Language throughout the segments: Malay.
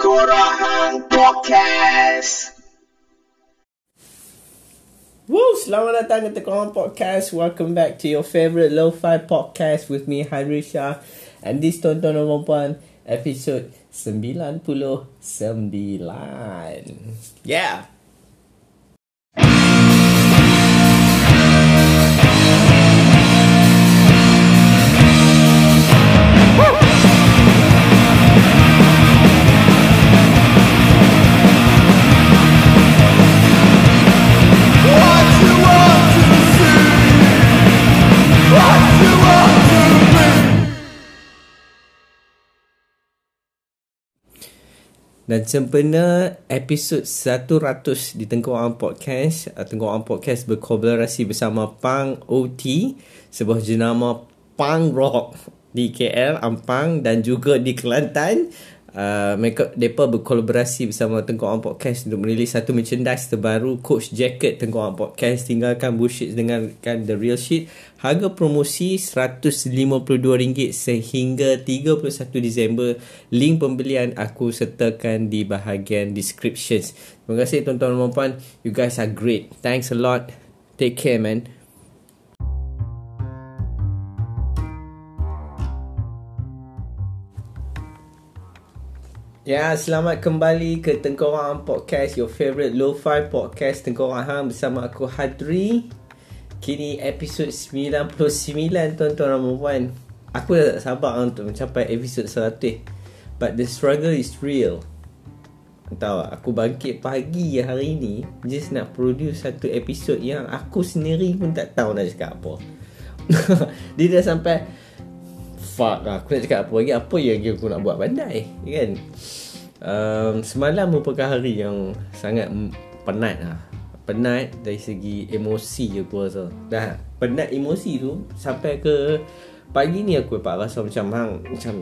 Tengkorak Podcast. Woo! Selamat datang ke Tekoran Podcast. Welcome back to your favorite lo-fi podcast with me, Hadri Shah. And this tonton dan perempuan, episode 99. Yeah! Dan sempena episod 100 di Tengkorak Podcast uh, Tengkorak Podcast berkolaborasi bersama Pang OT Sebuah jenama Pang Rock di KL, Ampang dan juga di Kelantan uh, mereka depa berkolaborasi bersama Tengkorak Podcast untuk merilis satu merchandise terbaru Coach Jacket Tengkorak Podcast. Tinggalkan bullshit dengarkan the real shit. Harga promosi RM152 sehingga 31 Disember. Link pembelian aku sertakan di bahagian descriptions. Terima kasih tuan-tuan dan puan you guys are great. Thanks a lot. Take care man Ya, selamat kembali ke Tengkorak Podcast, your favourite lo-fi podcast Tengkorak Hang bersama aku Hadri. Kini episod 99 tuan-tuan dan puan. Aku dah tak sabar untuk mencapai episod 100. But the struggle is real. Tahu aku bangkit pagi hari ni just nak produce satu episod yang aku sendiri pun tak tahu nak cakap apa. Dia dah sampai fuck lah aku nak cakap apa lagi? Apa yang aku nak buat? Pandai kan? Um, semalam merupakan hari yang sangat penat lah penat dari segi emosi aku rasa. Dah penat emosi tu sampai ke pagi ni aku dapat rasa macam hang macam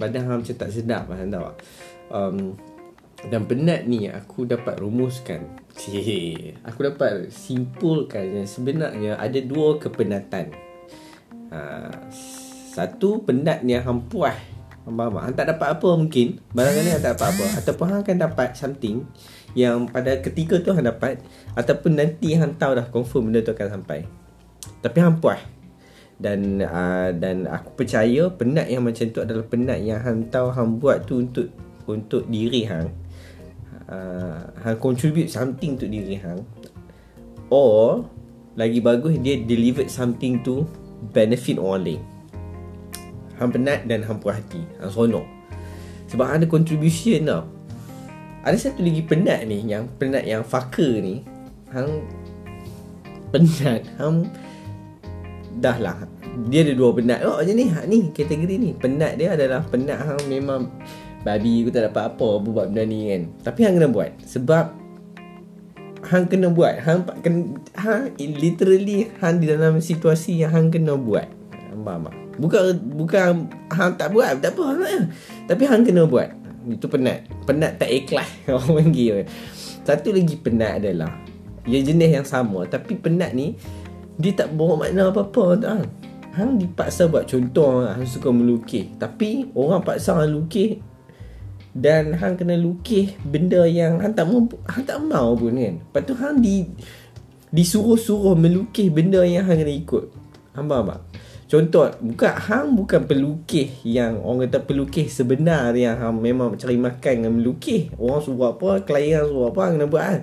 badan hang macam tak sedap lah tahu um, dan penat ni aku dapat rumuskan. Cih, aku dapat simpulkan yang sebenarnya ada dua kepenatan. Uh, satu penat ni hang puas Hang faham Hang tak dapat apa mungkin. Barangkali hang tak dapat apa. Ataupun hang akan dapat something Yang pada ketika tu hang dapat Ataupun nanti hang tahu dah confirm benda tu akan sampai. Tapi hang puas dan uh, dan aku percaya penat yang macam tu adalah penat yang hang tahu hang buat tu untuk untuk diri hang. Uh, hang contribute something untuk diri hang. Or lagi bagus dia delivered something to benefit orang lain Hang penat dan hang puas hati. Hang seronok. Sebab ada contribution tau. Ada satu lagi penat ni Yang penat yang fucker ni Hang Penat Hang Dah lah. Dia ada dua penat. Oh macam ni Ni kategori ni. Penat dia adalah Penat hang memang Babi aku tak dapat apa Buat benda ni kan. Tapi hang kena buat. Sebab Hang kena buat. Hang, kena, hang Literally Hang di dalam situasi Yang hang kena buat. Faham tak Bukan bukan hang tak buat tak apa hang Tapi hang kena buat. Itu penat. Penat tak ikhlas orang panggil. Satu lagi penat adalah ya jenis yang sama tapi penat ni dia tak bawa makna apa-apa tak. Hang dipaksa buat contoh hang suka melukis tapi orang paksa hang lukis dan hang kena lukis benda yang hang tak mau hang tak mau pun kan. Lepas tu hang di disuruh-suruh melukis benda yang hang kena ikut. Hang faham tak? Contoh bukan hang bukan pelukis yang orang kata pelukis sebenar yang hang memang cari makan dengan melukis. Orang suruh apa, klien suruh apa hang kena buat kan.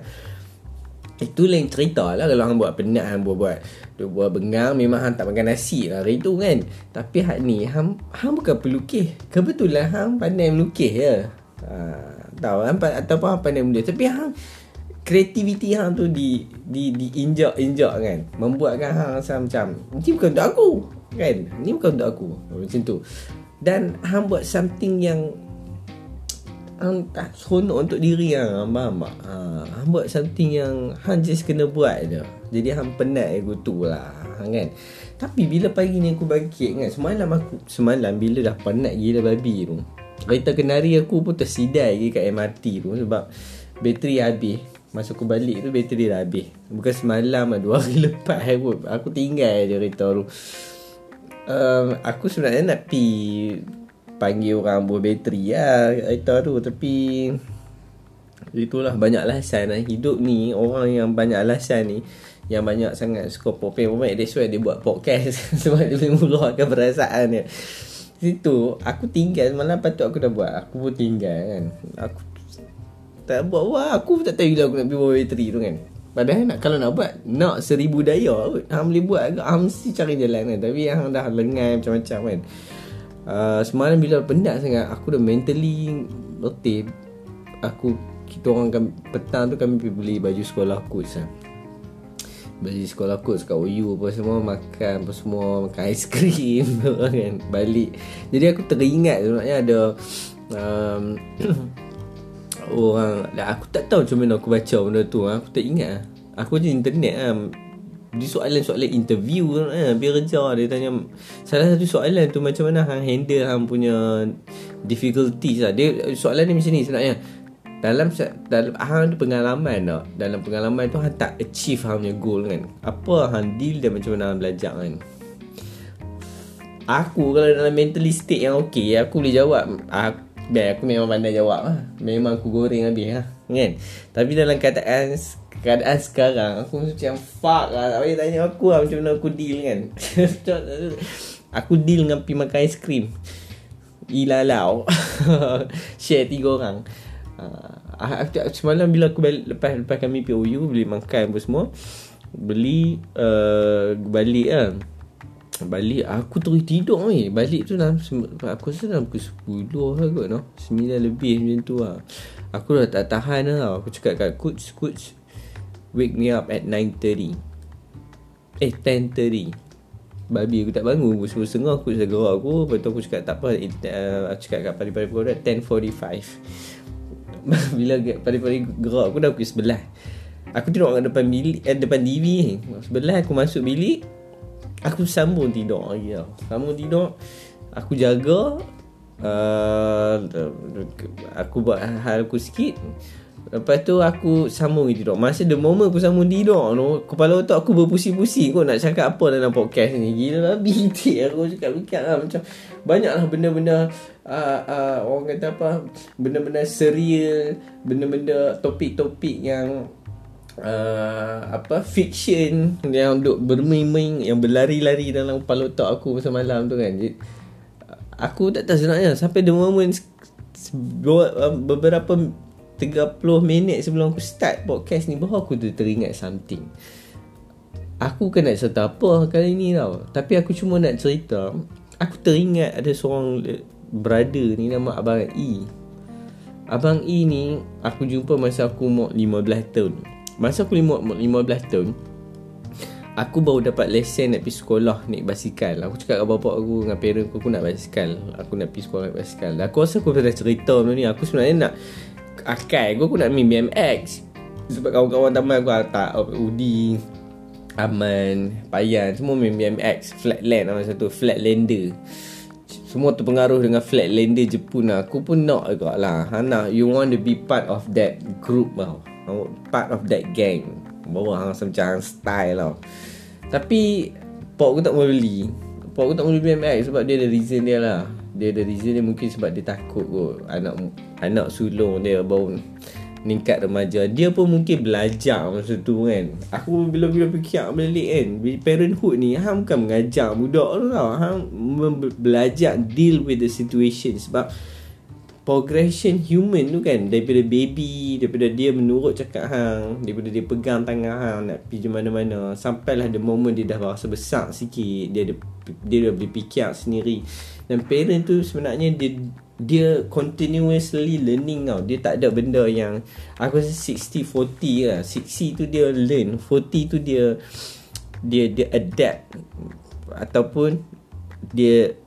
Itu lain cerita lah kalau hang buat penat hang buat buat. Dia buat bengang memang hang tak makan nasi lah hari tu kan. Tapi hak ni hang, hang bukan pelukis. Kebetulan hang pandai melukis ya. Ha, tahu hang ataupun hang pandai melukis. Tapi hang kreativiti hang tu di di di injak injak kan. Membuatkan hang rasa macam ni bukan untuk aku kan? Ni bukan untuk aku. Macam tu. Dan hang buat something yang hang tak seronok untuk diri hang. Faham tak? Ha, hang buat something yang hang just kena buat je. Jadi hang penat aku tu lah kan? Tapi bila pagi ni aku bangkit kan semalam aku semalam bila dah penat gila babi tu kereta kenari aku pun tersidai lagi kat MRT tu sebab bateri habis Masa aku balik tu bateri dah habis. Bukan semalam lah Dua hari lepas aku, aku tinggal je kereta tu. Um, aku sebenarnya nak pi panggil orang buah bateri lah Kereta tu. Tapi Itulah banyak alasan lah. Hidup ni Orang yang banyak alasan ni Yang banyak sangat Suka popeng-popeng That's why dia buat podcast. Sebab dia boleh meluahkan perasaan dia. Situ Aku tinggal. Semalam patut aku dah buat. Aku pun tinggal kan. Aku Tak buat Wah aku tak tahu Bila aku nak pergi bateri tu kan. Padahal nak kalau nak buat Nak seribu daya kot. Hang boleh buat agak Hang mesti cari jalan kan. Tapi hang dah lengai macam-macam kan. Uh, Semalam bila penat sangat Aku dah mentally Letih Aku Kita orang kan Petang tu kami pergi beli baju sekolah coach lah Beli sekolah coach kat OU apa semua Makan apa semua Makan aiskrim kan Balik. Jadi aku teringat sebenarnya ada um, orang lah, aku tak tahu macam mana aku baca benda tu. Aku tak ingat lah. aku je internet lah di soalan-soalan interview eh, biar kerja dia tanya salah satu soalan tu macam mana hang handle hang punya difficulties lah. Dia soalan ni macam ni sebenarnya. Dalam dalam hang ada pengalaman tak? Dalam pengalaman tu hang tak achieve hang punya goal kan? Apa hang deal dan macam mana hang belajar kan? Aku kalau dalam mentally state yang okey aku boleh jawab aku Biar aku memang pandai jawab lah. Memang aku goreng habis lah Kan? Tapi dalam keadaan Keadaan sekarang Aku macam Fuck lah. Tak payah tanya aku lah Macam mana aku deal kan? Aku deal dengan pergi makan aiskrim Ilalau Share tiga orang. Uh, Semalam bila aku balik Lepas, lepas kami POU Beli makan apa semua Beli uh, Balik lah Balik aku terus tidur ni Balik tu dalam Aku rasa dalam pukul 10 lah kot no? 9 lebih macam tu lah Aku dah tak tahan lah Aku cakap kat coach Coach Wake me up at 9.30 Eh 10.30 Babi aku tak bangun Pukul 10 setengah Aku dah gerak aku. Lepas tu aku cakap tak apa uh, Aku cakap kat pari-pari pukul 10.45 Bila pari-pari gerak aku dah pukul 11 Aku tidur kat depan bilik eh, Depan TV ni Sebelah aku masuk bilik Aku sambung tidur lagi tau. Sambung tidur Aku jaga uh, Aku buat hal aku sikit. Lepas tu aku sambung tidur. Masa the moment aku sambung tidur no, Kepala otak aku berpusing-pusing Kau nak cakap apa dalam podcast ni. Gila lah bintik Aku cakap-cakap lah. Macam banyak lah benda-benda uh, uh, Orang kata apa Benda-benda serial Benda-benda topik-topik yang uh, apa fiction yang duk bermain-main yang berlari-lari dalam kepala otak aku masa malam tu kan. Jadi, aku tak tahu sebenarnya sampai the moment uh, beberapa 30 minit sebelum aku start podcast ni baru aku teringat something. Aku kan nak cerita apa kali ni tau. Tapi aku cuma nak cerita. Aku teringat ada seorang brother ni nama Abang E. Abang E ni aku jumpa masa aku umur 15 tahun. Masa aku 15 tahun Aku baru dapat lesen nak pergi sekolah naik basikal. Aku cakap dengan bapak aku dengan parent aku Aku nak basikal. Aku nak pergi sekolah naik basikal. Aku rasa aku dah cerita benda ni. Aku sebenarnya nak Akal aku, aku nak main BMX Sebab kawan-kawan taman aku tak Udi Aman Payan Semua main BMX Flatland nama satu Flatlander. Semua terpengaruh dengan Flatlander Jepun. Lah. Aku pun nak juga lah Hana You want to be part of that group tau part of that gang. Bawa hang macam style tau. Tapi pok aku tak mau beli. Pok aku tak mau beli BMX sebab dia ada reason dia lah. Dia ada reason dia mungkin sebab dia takut kot. Anak anak sulung dia baru meningkat remaja. Dia pun mungkin belajar masa tu kan. Aku bila-bila fikir balik kan. Parenthood ni hang bukan mengajar budak tu tau hang belajar deal with the situation sebab progression human tu kan. Daripada baby daripada dia menurut cakap hang daripada dia pegang tangan hang nak pergi mana-mana. Sampailah the moment dia dah rasa besar sikit. Dia ada dia dah boleh fikir sendiri. Dan parent tu sebenarnya dia dia continuously learning tau. Dia tak ada benda yang aku rasa 60 40 lah. 60 tu dia learn 40 tu dia dia dia adapt. Ataupun dia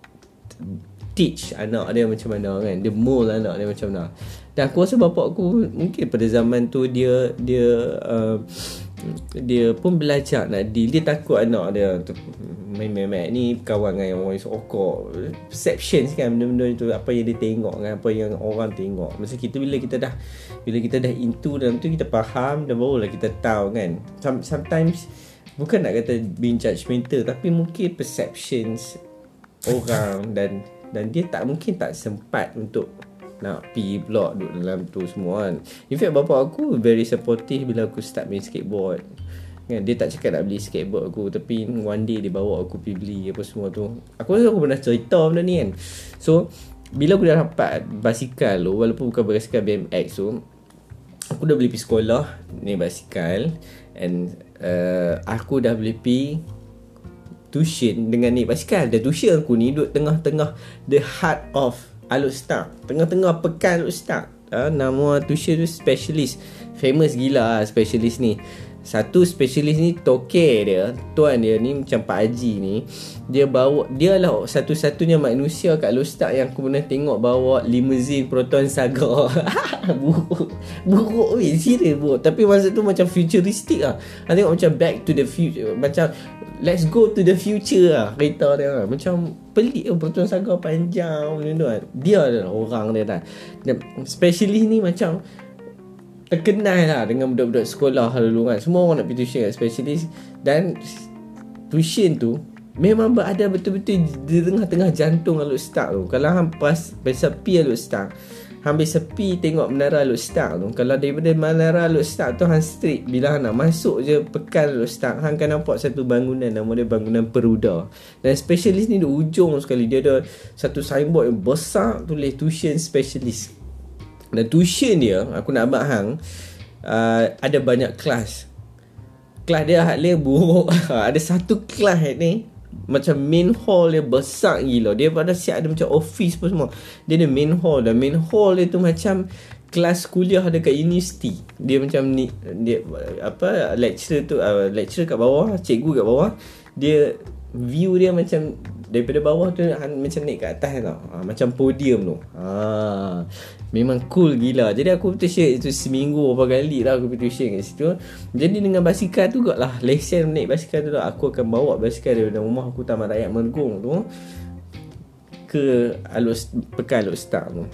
teach anak dia macam mana kan. Dia mold anak dia macam mana. Dan aku rasa bapak aku mungkin pada zaman tu dia dia uh, dia pun belajar nak deal. Dia takut anak dia tu main-main ni kawan dengan yang orang sokok. Perceptions kan benda-benda itu apa yang dia tengok kan apa yang orang tengok. Masa kita bila kita dah bila kita dah into dalam tu kita faham dan barulah kita tahu kan. Sometimes bukan nak kata being judgmental tapi mungkin perceptions orang dan Dan dia tak mungkin tak sempat untuk nak pergi pula duduk dalam tu semua kan. In fact bapak aku very supportive bila aku start main skateboard. Kan, dia tak cakap nak beli skateboard aku Tapi one day dia bawa aku pergi beli apa semua tu Aku rasa aku pernah cerita benda ni kan So Bila aku dah dapat basikal tu Walaupun bukan basikal BMX tu Aku dah beli pergi sekolah Ni basikal And uh, Aku dah boleh pergi Tuition dengan ni basikal. Dan tuition aku ni duduk tengah-tengah The heart of Alut Stark. Tengah-tengah pekan Alut Stark. Uh, Nama tuition tu specialist. Famous gila lah specialist ni satu specialist ni toke dia tuan dia ni macam Pak Haji ni dia bawa dia lah satu-satunya manusia kat Lostak yang aku pernah tengok bawa limousine Proton Saga. Buruk buruk weh serius buruk. Tapi masa tu macam futuristic lah I tengok macam back to the future macam let's go to the future lah kereta dia lah. macam pelik lah Proton Saga panjang macam tu kan. Dia adalah orang dia dah specialist ni macam terkenal lah dengan budak-budak sekolah dulu kan Semua orang nak pergi tuition kat specialist Dan tuition tu Memang berada betul-betul di tengah-tengah jantung Alut Stark tu. Kalau hang pas sepi Alut Stark Hang sepi tengok menara Alut Stark tu Kalau daripada menara Alut Stark tu Hang straight Bila hang nak masuk je pekan Alut Stark Hang kan nampak satu bangunan Nama dia bangunan Peruda. Dan specialist ni di ujung sekali. Dia ada satu signboard yang besar Tulis tuition specialist dan tuition dia Aku nak abang hang uh, Ada banyak kelas. Kelas dia hak dia buruk. Ada satu kelas ni Macam main hall dia besar gila. Dia pada siap ada macam office pun semua. Dia ada main hall. Dan main hall dia tu macam Kelas kuliah dekat universiti. Dia macam ni dia Apa Lecturer tu uh, Lecturer kat bawah Cikgu kat bawah. Dia View dia macam Daripada bawah tu Macam naik kat atas tau. Ha, Macam podium tu. Ha, Memang cool gila. Jadi aku betul share itu seminggu Berapa kali lah aku pergi tuition kat situ. Jadi dengan basikal tu kot lah. Lesen naik basikal tu lah. Aku akan bawa basikal dari rumah aku Taman Rakyat Mergong tu Ke Alus Pekan Alus Start tu.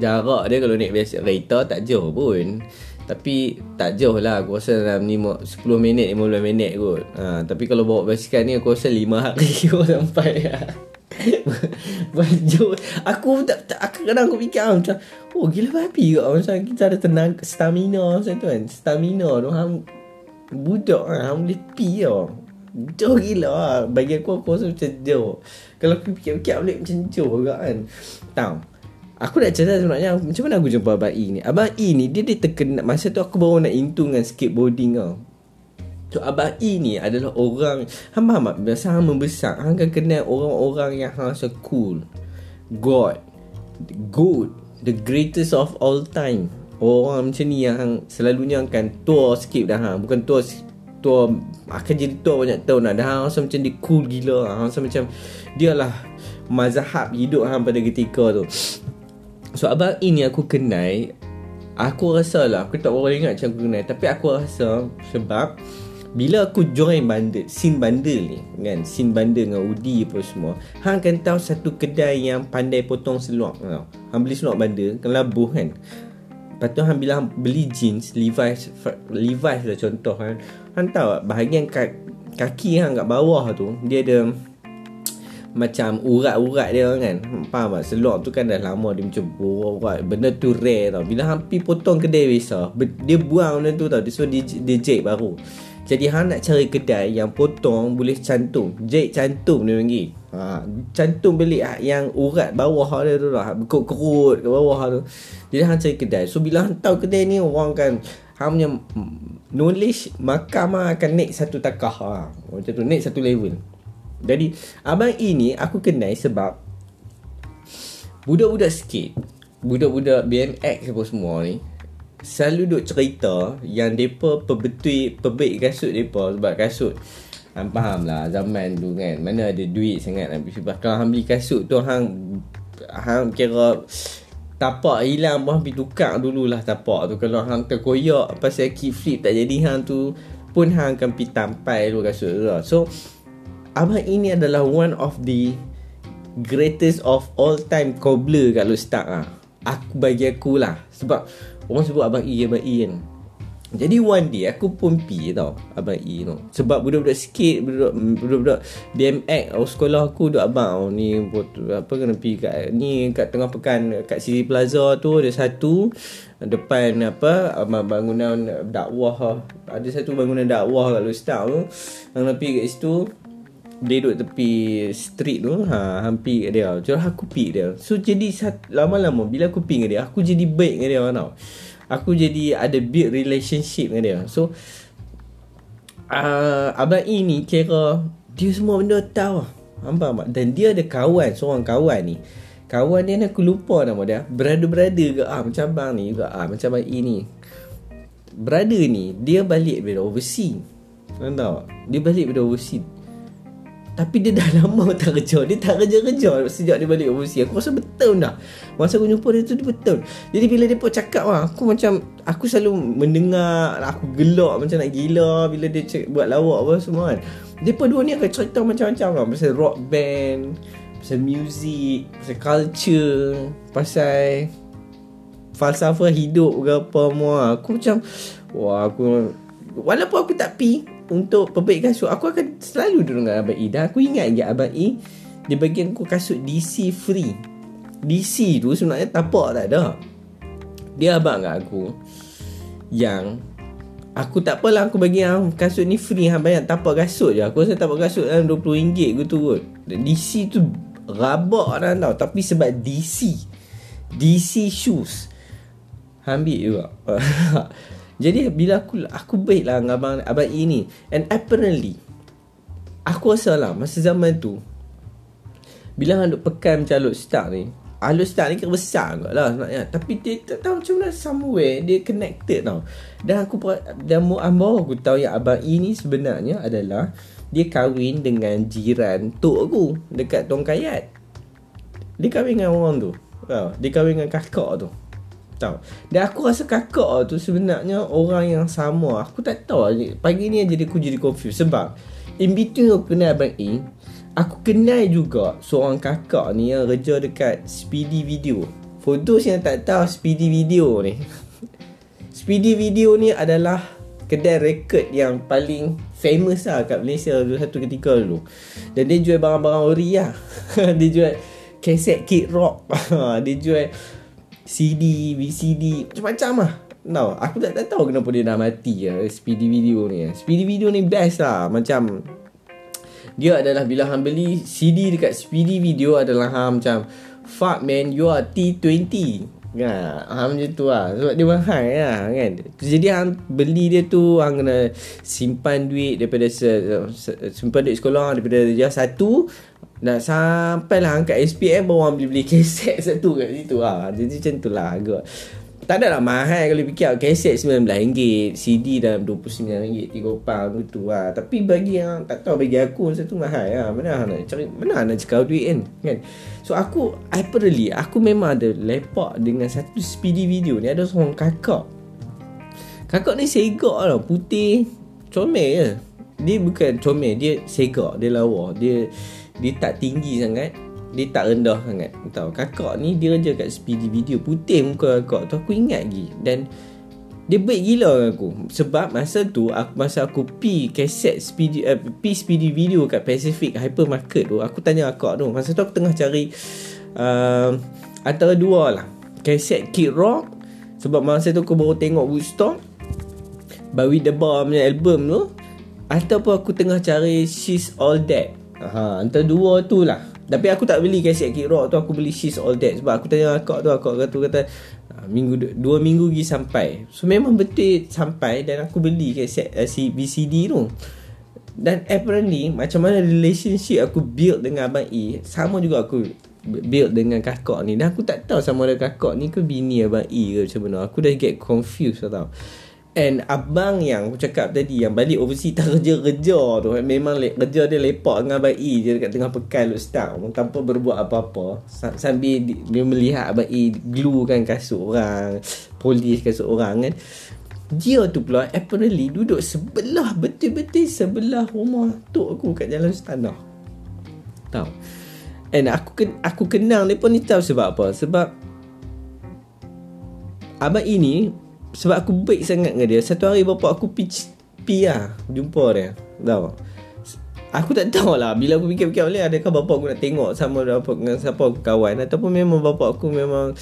Jarak dia kalau naik basikal kereta tak jauh pun tapi tak jauh lah Aku rasa dalam 5, 10 minit 15 minit kot. Ha, Tapi kalau bawa basikal ni Aku rasa 5 hari kot sampai. Lah Baju Aku tak, tak aku kadang aku fikir ah, macam Oh gila babi kot Macam kita ada tenang Stamina macam tu kan. Stamina tu ham, Budak kan Ham boleh pi tau. Jauh gila lah Bagi aku aku rasa macam jauh. Kalau aku fikir-fikir boleh macam jauh juga kan. Tahu Aku nak cerita sebenarnya Macam mana aku jumpa Abang E ni? Abang E ni Dia dia terkena Masa tu aku baru nak into dengan skateboarding tau. So Abah E ni adalah orang Hang faham tak Biasa hang membesar Hang akan kenal orang-orang yang rasa cool God Good The greatest of all time. Orang macam ni yang Selalunya akan tua sikit dah hang Bukan tua Tua Akan jadi tua banyak tahun dah. Dah rasa macam dia cool gila Hang rasa macam Dia lah Mazhab hidup hang pada ketika tu So Abah E ni aku kenal Aku rasa lah Aku tak boleh ingat macam aku kenal Tapi aku rasa Sebab bila aku join bandar scene bandar ni kan scene bandar dengan Udi apa semua hang akan tahu satu kedai yang pandai potong seluar tau. Hang beli seluar bandar kan labuh kan. Lepas tu hang bilang beli jeans Levi's Levi's lah contoh kan. Hang tahu bahagian kaki hang kat bawah tu dia ada macam urat-urat dia kan Faham tak? Seluar tu kan dah lama dia macam urat Benda tu rare tau Bila hampir potong kedai biasa Dia buang benda tu tau So dia, dia jack baru jadi hang nak cari kedai yang potong boleh cantum. Jahit cantum dia panggil. Ha, cantum belik yang urat bawah dia tu lah. Kerut-kerut ke bawah tu. Jadi hang cari kedai. So bila hang tahu kedai ni orang kan hang punya knowledge makam akan naik satu takah. Ha. Macam tu naik satu level. Jadi abang ini aku kenal sebab budak-budak skate, budak-budak BMX apa semua ni selalu duk cerita yang depa perbetul perbaik kasut depa sebab kasut hang faham lah zaman tu kan mana ada duit sangat sebab kalau hang beli kasut tu hang hang kira tapak hilang pun pergi tukar dululah tapak tu kalau hang terkoyak pasal kick flip tak jadi hang tu pun hang akan pergi tampai dulu kasut tu lah. so abang ini adalah one of the greatest of all time cobbler kat lu start lah aku bagi aku lah. Sebab Orang sebut Abang E Abang E kan. Jadi one day aku pun pi tau Abang E tau Sebab budak-budak skate Budak- Budak-budak BMX oh, Sekolah aku duduk abang oh, Ni apa kena pi kat Ni kat tengah pekan Kat City Plaza tu Ada satu Depan apa Bangunan dakwah. Ada satu bangunan dakwah kat Lustak tu nak pi kat situ dia duduk tepi street tu ha, Hampir kat dia. Jadi aku pi dia. So jadi lama-lama Bila aku pi dengan dia Aku jadi baik dengan dia tau. Aku jadi ada build relationship dengan dia. So uh, Abang E ni kira Dia semua benda tahu. Nampak tak? Dan dia ada kawan Seorang kawan ni. Kawan dia ni aku lupa nama dia. Brother-brother ke ah, Macam abang ni juga. Ah, Macam abang E ni. Brother ni Dia balik dari overseas. Nampak tak? Dia balik dari overseas tapi dia dah lama tak kerja Dia tak kerja-kerja Sejak dia balik overseas. Aku rasa betul dah Masa aku jumpa dia tu Dia betul. Jadi bila dia pun cakap lah Aku macam Aku selalu mendengar Aku gelak Macam nak gila Bila dia cek, buat lawak apa semua kan. Dia pun dua ni akan cerita macam-macam lah. Pasal rock band Pasal music Pasal culture Pasal Falsafah hidup ke apa semua. Aku macam Wah aku Walaupun aku tak pi untuk perbaikan kasut Aku akan selalu duduk dengan Abang E Dan aku ingat lagi Abang E Dia bagi aku kasut DC free. DC tu sebenarnya tapak tak ada. Dia abang kat aku Yang Aku tak apalah aku bagi yang kasut ni free. Hang bayar tapak kasut je. Aku rasa tapak kasut dalam RM20 ke tu kot. DC tu rabak dah tau. Tapi sebab DC DC shoes. Ambil juga Jadi bila aku aku baik lah dengan abang abang E ni. And apparently aku rasa lah masa zaman tu bila hang duk pekan macam Alut Start ni Alut Start ni kira besar kot lah sebenarnya. Tapi dia tak tahu macam mana somewhere Dia connected tau. Dan aku Dan mu ambaw aku tahu yang Abang E ni sebenarnya adalah Dia kahwin dengan jiran tok aku Dekat Tong Kayat Dia kahwin dengan orang tu. Tau. Dia kahwin dengan kakak tu Tahu. Dan aku rasa kakak tu sebenarnya orang yang sama. Aku tak tahu. Pagi ni jadi aku jadi confused. Sebab in between aku kenal Abang A, aku kenal juga seorang kakak ni yang kerja dekat Speedy Video. For those yang tak tahu Speedy Video ni. Speedy Video ni adalah kedai rekod yang paling famous lah kat Malaysia satu ketika dulu. Dan dia jual barang-barang ori lah. dia jual kaset kit rock. dia jual CD, VCD, macam-macam lah. No, aku tak, tak tahu kenapa dia dah mati ya Speedy Video ni. Speedy Video ni best lah. Macam dia adalah bila hang beli CD dekat Speedy Video adalah hang macam fuck man you are T20. Kan? Ha, macam tu lah. Sebab dia mahal lah kan? Jadi hang beli dia tu Hang kena simpan duit Daripada se, se, Simpan duit sekolah Daripada dia satu Dah sampai lah angkat SPM Baru orang beli-beli keset satu kat situ. Lah Jadi macam tu lah agak tak ada lah mahal kalau fikir Kaset RM19 CD dalam RM29 3 pound gitu lah Tapi bagi yang tak tahu bagi aku Satu mahal. Lah Mana nak cari Mana nak cakap duit kan? Kan? So aku Apparently Aku memang ada lepak Dengan satu speedy video ni. Ada seorang kakak. Kakak ni segak lah Putih Comel je. Dia bukan comel Dia segak Dia lawa. Dia Dia tak tinggi sangat dia tak rendah sangat tahu kakak ni dia kerja kat speedy video putih muka kakak tu aku ingat lagi. Dan dia baik gila dengan aku. Sebab masa tu aku masa aku pi kaset speedy uh, pi speedy video kat Pacific hypermarket tu aku tanya kakak tu. Masa tu aku tengah cari uh, antara dua lah. Kaset Kid Rock sebab masa tu aku baru tengok Woodstock Bowie The Bar punya album tu ataupun aku tengah cari She's All That. Ha, antara dua tu lah tapi aku tak beli kaset Kid Rock tu Aku beli She's All That Sebab aku tanya akak tu Akak kata, kata ah, minggu Dua minggu lagi sampai. So memang betul sampai Dan aku beli kaset uh, si VCD tu. Dan apparently Macam mana relationship aku build dengan Abang E Sama juga aku build dengan kakak ni. Dan aku tak tahu sama ada kakak ni ke bini Abang E ke macam mana. Aku dah get confused tau And abang yang aku cakap tadi Yang balik overseas tak kerja-kerja tu Memang le- kerja dia lepak dengan Abang E Je dekat tengah pekan lu start Tanpa berbuat apa-apa. Sambil dia melihat Abang E glue kan kasut orang Polish kasut orang kan. Dia tu pula apparently duduk sebelah Betul-betul sebelah rumah tok aku kat jalan Stanah Tahu? And aku aku kenal dia pun ni tahu sebab apa? Sebab Abang ini Sebab aku baik sangat dengan dia. Satu hari bapak aku pergi Pi lah. Jumpa dia. Tahu? Aku tak tahu lah. Bila aku fikir-fikir balik Adakah bapak aku nak tengok Sama bapak dengan siapa aku kawan? Ataupun memang bapak aku memang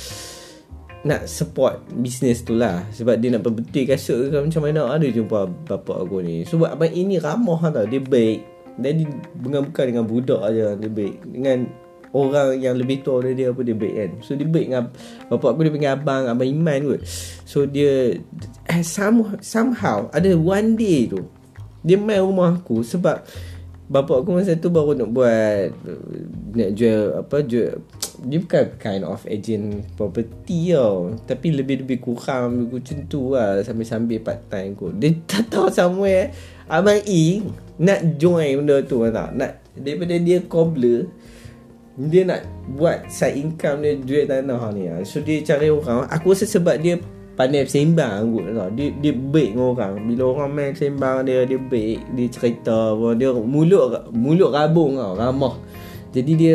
Nak support Bisnes tu lah. Sebab dia nak berbetul kasut ke Macam mana Ada jumpa bapak aku ni. Sebab abang ini ramah tau. Dia baik. Dan dia bukan-bukan dengan budak aja. Dia baik Dengan orang yang lebih tua dari dia pun dia baik kan. So dia baik dengan bapak aku dia panggil abang abang Iman kot. So dia eh, some, somehow ada one day tu dia main rumah aku sebab bapak aku masa tu baru nak buat nak jual apa jual dia bukan kind of agent property tau. Tapi lebih-lebih kurang macam tu lah sambil-sambil part time kot. Dia tak tahu somewhere Abang E nak join benda tu tak? Nak daripada dia cobbler dia nak buat side income dia jual tanah ni lah. So dia cari orang. Aku rasa sebab dia pandai sembang tau. Dia dia baik dengan orang. Bila orang main sembang dia dia baik, dia cerita dia mulut mulut rabung tau, ramah. Jadi dia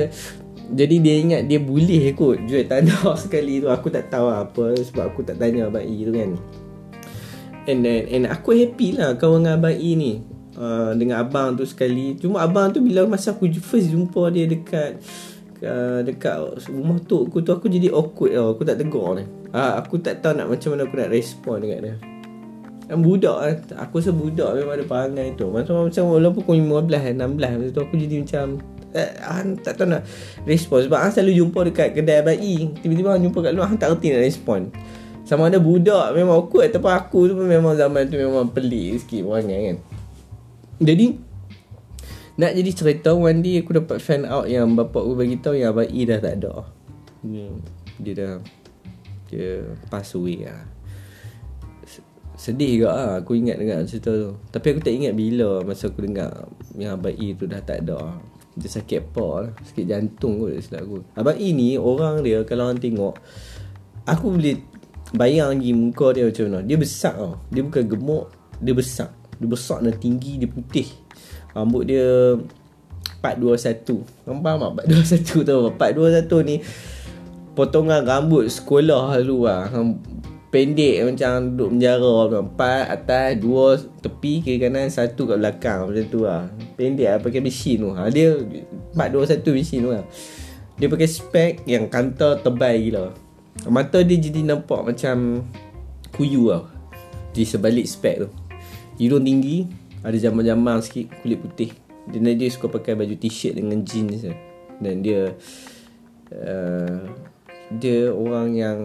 jadi dia ingat dia boleh kot jual tanah sekali tu. Aku tak tahu lah apa sebab aku tak tanya abang E tu kan. And then and aku happy lah kawan dengan abang E ni. Uh, dengan abang tu sekali Cuma abang tu bila masa aku first jumpa dia dekat uh, Dekat rumah tu aku tu Aku jadi awkward tau. Aku tak tegur ni. Uh, Aku tak tahu nak macam mana aku nak respon dekat dia. Yang budak Aku rasa budak memang ada perangai tu. Macam macam walaupun aku 15 16 Masa tu aku jadi macam eh, Han tak tahu nak respon. Sebab Han selalu jumpa dekat kedai bayi. Tiba-tiba Han jumpa kat luar Han tak reti nak respon. Sama ada budak memang awkward. Ataupun aku tu pun memang zaman tu memang pelik sikit perangai kan. Jadi nak jadi cerita one day aku dapat find out yang bapak aku bagi tahu yang abang E dah tak ada. Dia, dia dah dia pass away lah. Sedih juga lah aku ingat dengan cerita tu. Tapi aku tak ingat bila masa aku dengar yang abang E tu dah tak ada. Dia sakit apa lah. Sakit jantung kot silap aku. Abang E ni orang dia kalau orang tengok aku boleh bayang lagi muka dia macam mana. Dia besar tau. Dia bukan gemuk, dia besar. Dia besar dan tinggi Dia putih Rambut dia 421 Kamu faham tak? 421 tu 421 ni Potongan rambut sekolah dulu lah. Pendek macam duduk menjara Empat atas Dua tepi Kiri kanan Satu kat belakang. Macam tu lah. Pendek lah Pakai mesin tu. Ha, Dia 421 mesin tu lah. Dia pakai spek Yang kantor tebal gila. Mata dia jadi nampak macam Kuyu lah. Di sebalik spek tu. Hidung tinggi Ada jamang-jamang sikit Kulit putih. Dia suka pakai baju t-shirt dengan jeans Dan dia uh, Dia orang yang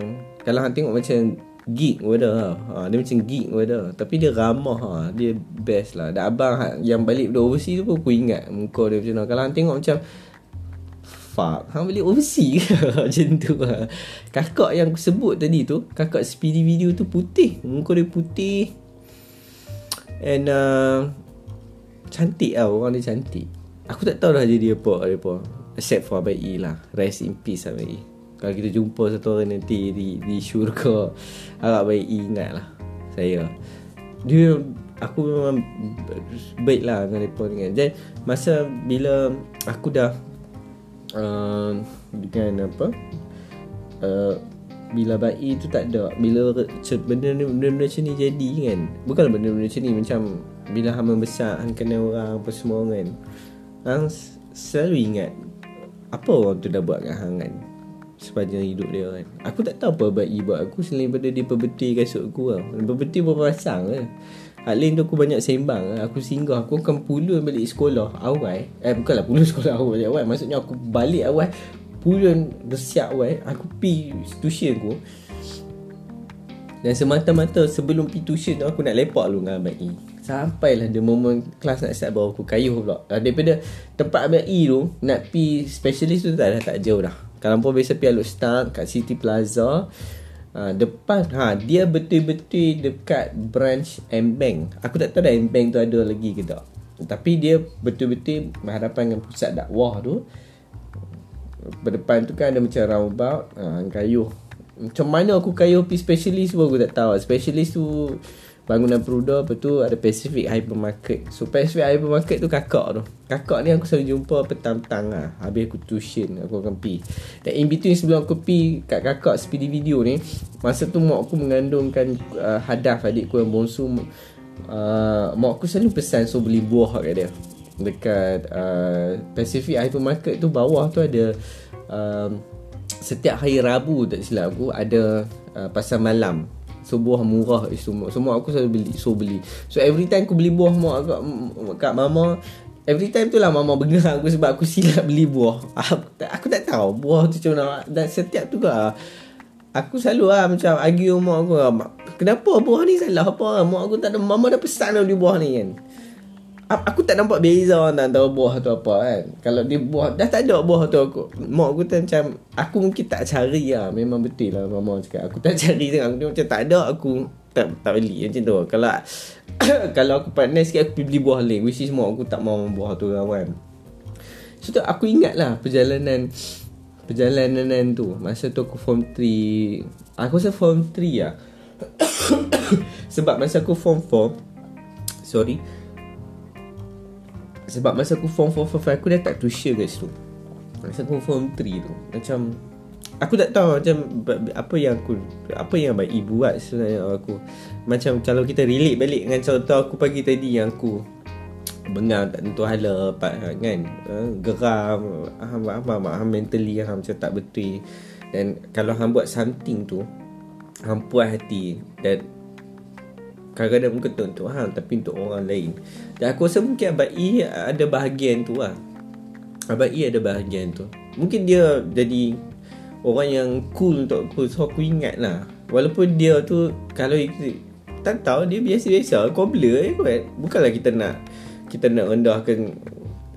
Kalau hang tengok macam Geek wadah lah. ha, Dia macam geek wadah Tapi dia ramah ha. Dia best lah. Dan abang ha, yang balik dari overseas tu pun Aku ingat muka dia macam mana Kalau hang tengok macam Fuck Hang balik overseas Macam tu lah Kakak yang sebut tadi tu Kakak speedy video tu putih. Muka dia putih And uh, Cantik lah Orang dia cantik. Aku tak tahu dah jadi apa, apa. Except for Abang E lah. Rest in peace Abang E. Kalau kita jumpa satu orang nanti Di, di syurga Harap Abang E ingat lah Saya. Dia Aku memang Baik lah dengan ni kan. Dan Masa bila Aku dah uh, Dengan apa uh, bila bayi tu tak ada. Bila benda-benda macam ni jadi kan. Bukan benda-benda macam ni macam bila hang membesar hang kenal orang apa semua kan. Hang selalu ingat apa orang tu dah buat dengan hang kan sepanjang hidup dia kan. Aku tak tahu apa bayi buat. Aku selain pada dia perbeti kasut aku lah. Perbeti berpasang lah. Hal lain tu aku banyak sembang lah. Aku singgah Aku akan pulun balik sekolah. Awal. Eh bukanlah pulun sekolah awal Awal. Maksudnya aku balik awal Pulun bersiap awal Aku pi tuition aku. Dan semata-mata sebelum pi tuition tu Aku nak lepak lu dengan Abang E. Sampailah the moment kelas nak start baru aku kayuh pula. Daripada tempat Abang E tu Nak pi specialist tu tak dah tak jauh dah. Kalau pun biasa pi Aluk Start kat City Plaza. Ha, depan ha dia betul-betul dekat branch M Bank. Aku tak tahu dah M Bank tu ada lagi ke tak. Tapi dia betul-betul berhadapan dengan pusat dakwah tu Berdepan tu kan ada macam roundabout ha, Kayuh Macam mana aku kayuh pergi specialist pun aku tak tahu. Specialist tu Bangunan Peruda Lepas tu ada Pacific Hypermarket. So Pacific Hypermarket tu kakak tu. Kakak ni aku selalu jumpa petang-petang lah. Habis aku tuition Aku akan pergi. Dan in between sebelum aku pergi Kat kakak speedy video ni Masa tu mak aku mengandungkan uh, Hadaf adikku yang bongsu uh, Mak aku selalu pesan So beli buah kat dia Dekat uh, Pacific Hypermarket tu Bawah tu ada um, Setiap hari Rabu tak silap aku Ada uh, pasar malam. So buah murah semua Semua aku selalu beli So beli. So every time aku beli buah mak kat, kat mama Every time tu lah mama bengar aku Sebab aku silap beli buah. Aku tak, aku tak tahu Buah tu macam mana. Dan setiap tu lah Aku selalu lah macam Argue mak aku lah Kenapa buah ni salah apa? Mak aku tak ada Mama dah pesan dah beli buah ni kan Aku tak nampak beza antara buah tu apa kan? Kalau dia buah Dah tak ada buah tu aku. Mak aku tu macam Aku mungkin tak cari lah. Memang betul lah mama cakap. Aku tak cari tengok. Aku macam tak ada Aku tak tak beli. Macam tu. Kalau Kalau aku partner sikit Aku beli buah lain Which is mak aku tak mau buah tu kan So tu aku ingat lah Perjalanan Perjalanan tu. Masa tu aku form 3 Aku rasa form 3 lah. Sebab masa aku form 4 Sorry sebab masa aku form 4, form 5 Aku dah tak tuition kat situ. Masa aku form 3 tu Macam Aku tak tahu macam Apa yang aku Apa yang Abang Ibu buat sebenarnya aku. Macam kalau kita relate balik Dengan contoh aku pagi tadi Yang aku Bengang tak tentu hala Kan? Eh, Geram Apa apa mentally Ham macam tak betul. Dan kalau Ham buat something tu Ham puas hati. Dan Kadang-kadang tu untuk hang Tapi untuk orang lain. Dan aku rasa mungkin Abang E ada bahagian tu lah Abang E ada bahagian tu. Mungkin dia jadi Orang yang cool untuk aku. So aku ingat lah. Walaupun dia tu Kalau Tak tahu dia biasa-biasa. Cobbler je kot. Bukanlah kita nak Kita nak rendahkan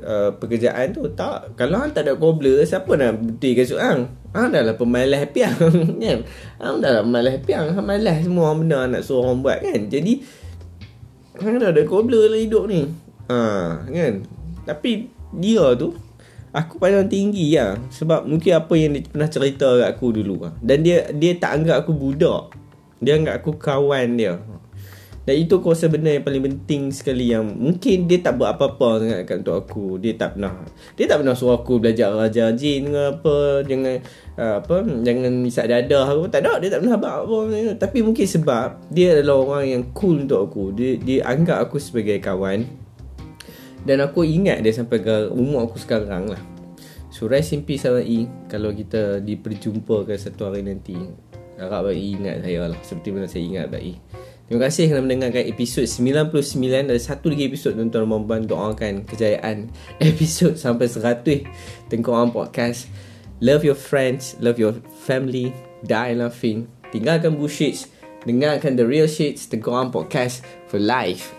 uh, Pekerjaan tu Tak. Kalau hang tak ada cobbler Siapa nak betulkan soal Hang? Dah lah pemalas piang kan? Hang dah lah pemalas piang Hang malas semua benda nak suruh orang buat kan? Jadi Hang dah ada cobbler lah hidup ni. Ha, kan? Tapi dia tu Aku pandang tinggi lah. Sebab mungkin apa yang dia pernah cerita kat aku dulu lah. Dan dia dia tak anggap aku budak. Dia anggap aku kawan dia dan itu aku rasa benda yang paling penting sekali yang mungkin dia tak buat apa-apa sangat kat untuk aku. Dia tak pernah dia tak pernah suruh aku belajar raja jin ke apa, jangan uh, apa, jangan isak dada aku. Tak ada, dia tak pernah buat apa. Tapi mungkin sebab dia adalah orang yang cool untuk aku. Dia dia anggap aku sebagai kawan. Dan aku ingat dia sampai ke umur aku sekarang lah. So rest in peace Abang E Kalau kita diperjumpakan satu hari nanti Harap Abang E ingat saya lah Seperti mana saya ingat Abang E Terima kasih kerana mendengarkan episod 99 Ada satu lagi episod tuan-tuan dan puan Doakan kejayaan episod sampai 100 Tengok orang podcast. Love your friends Love your family. Die laughing. Tinggalkan bullshit Dengarkan the real shit Tengok orang podcast For life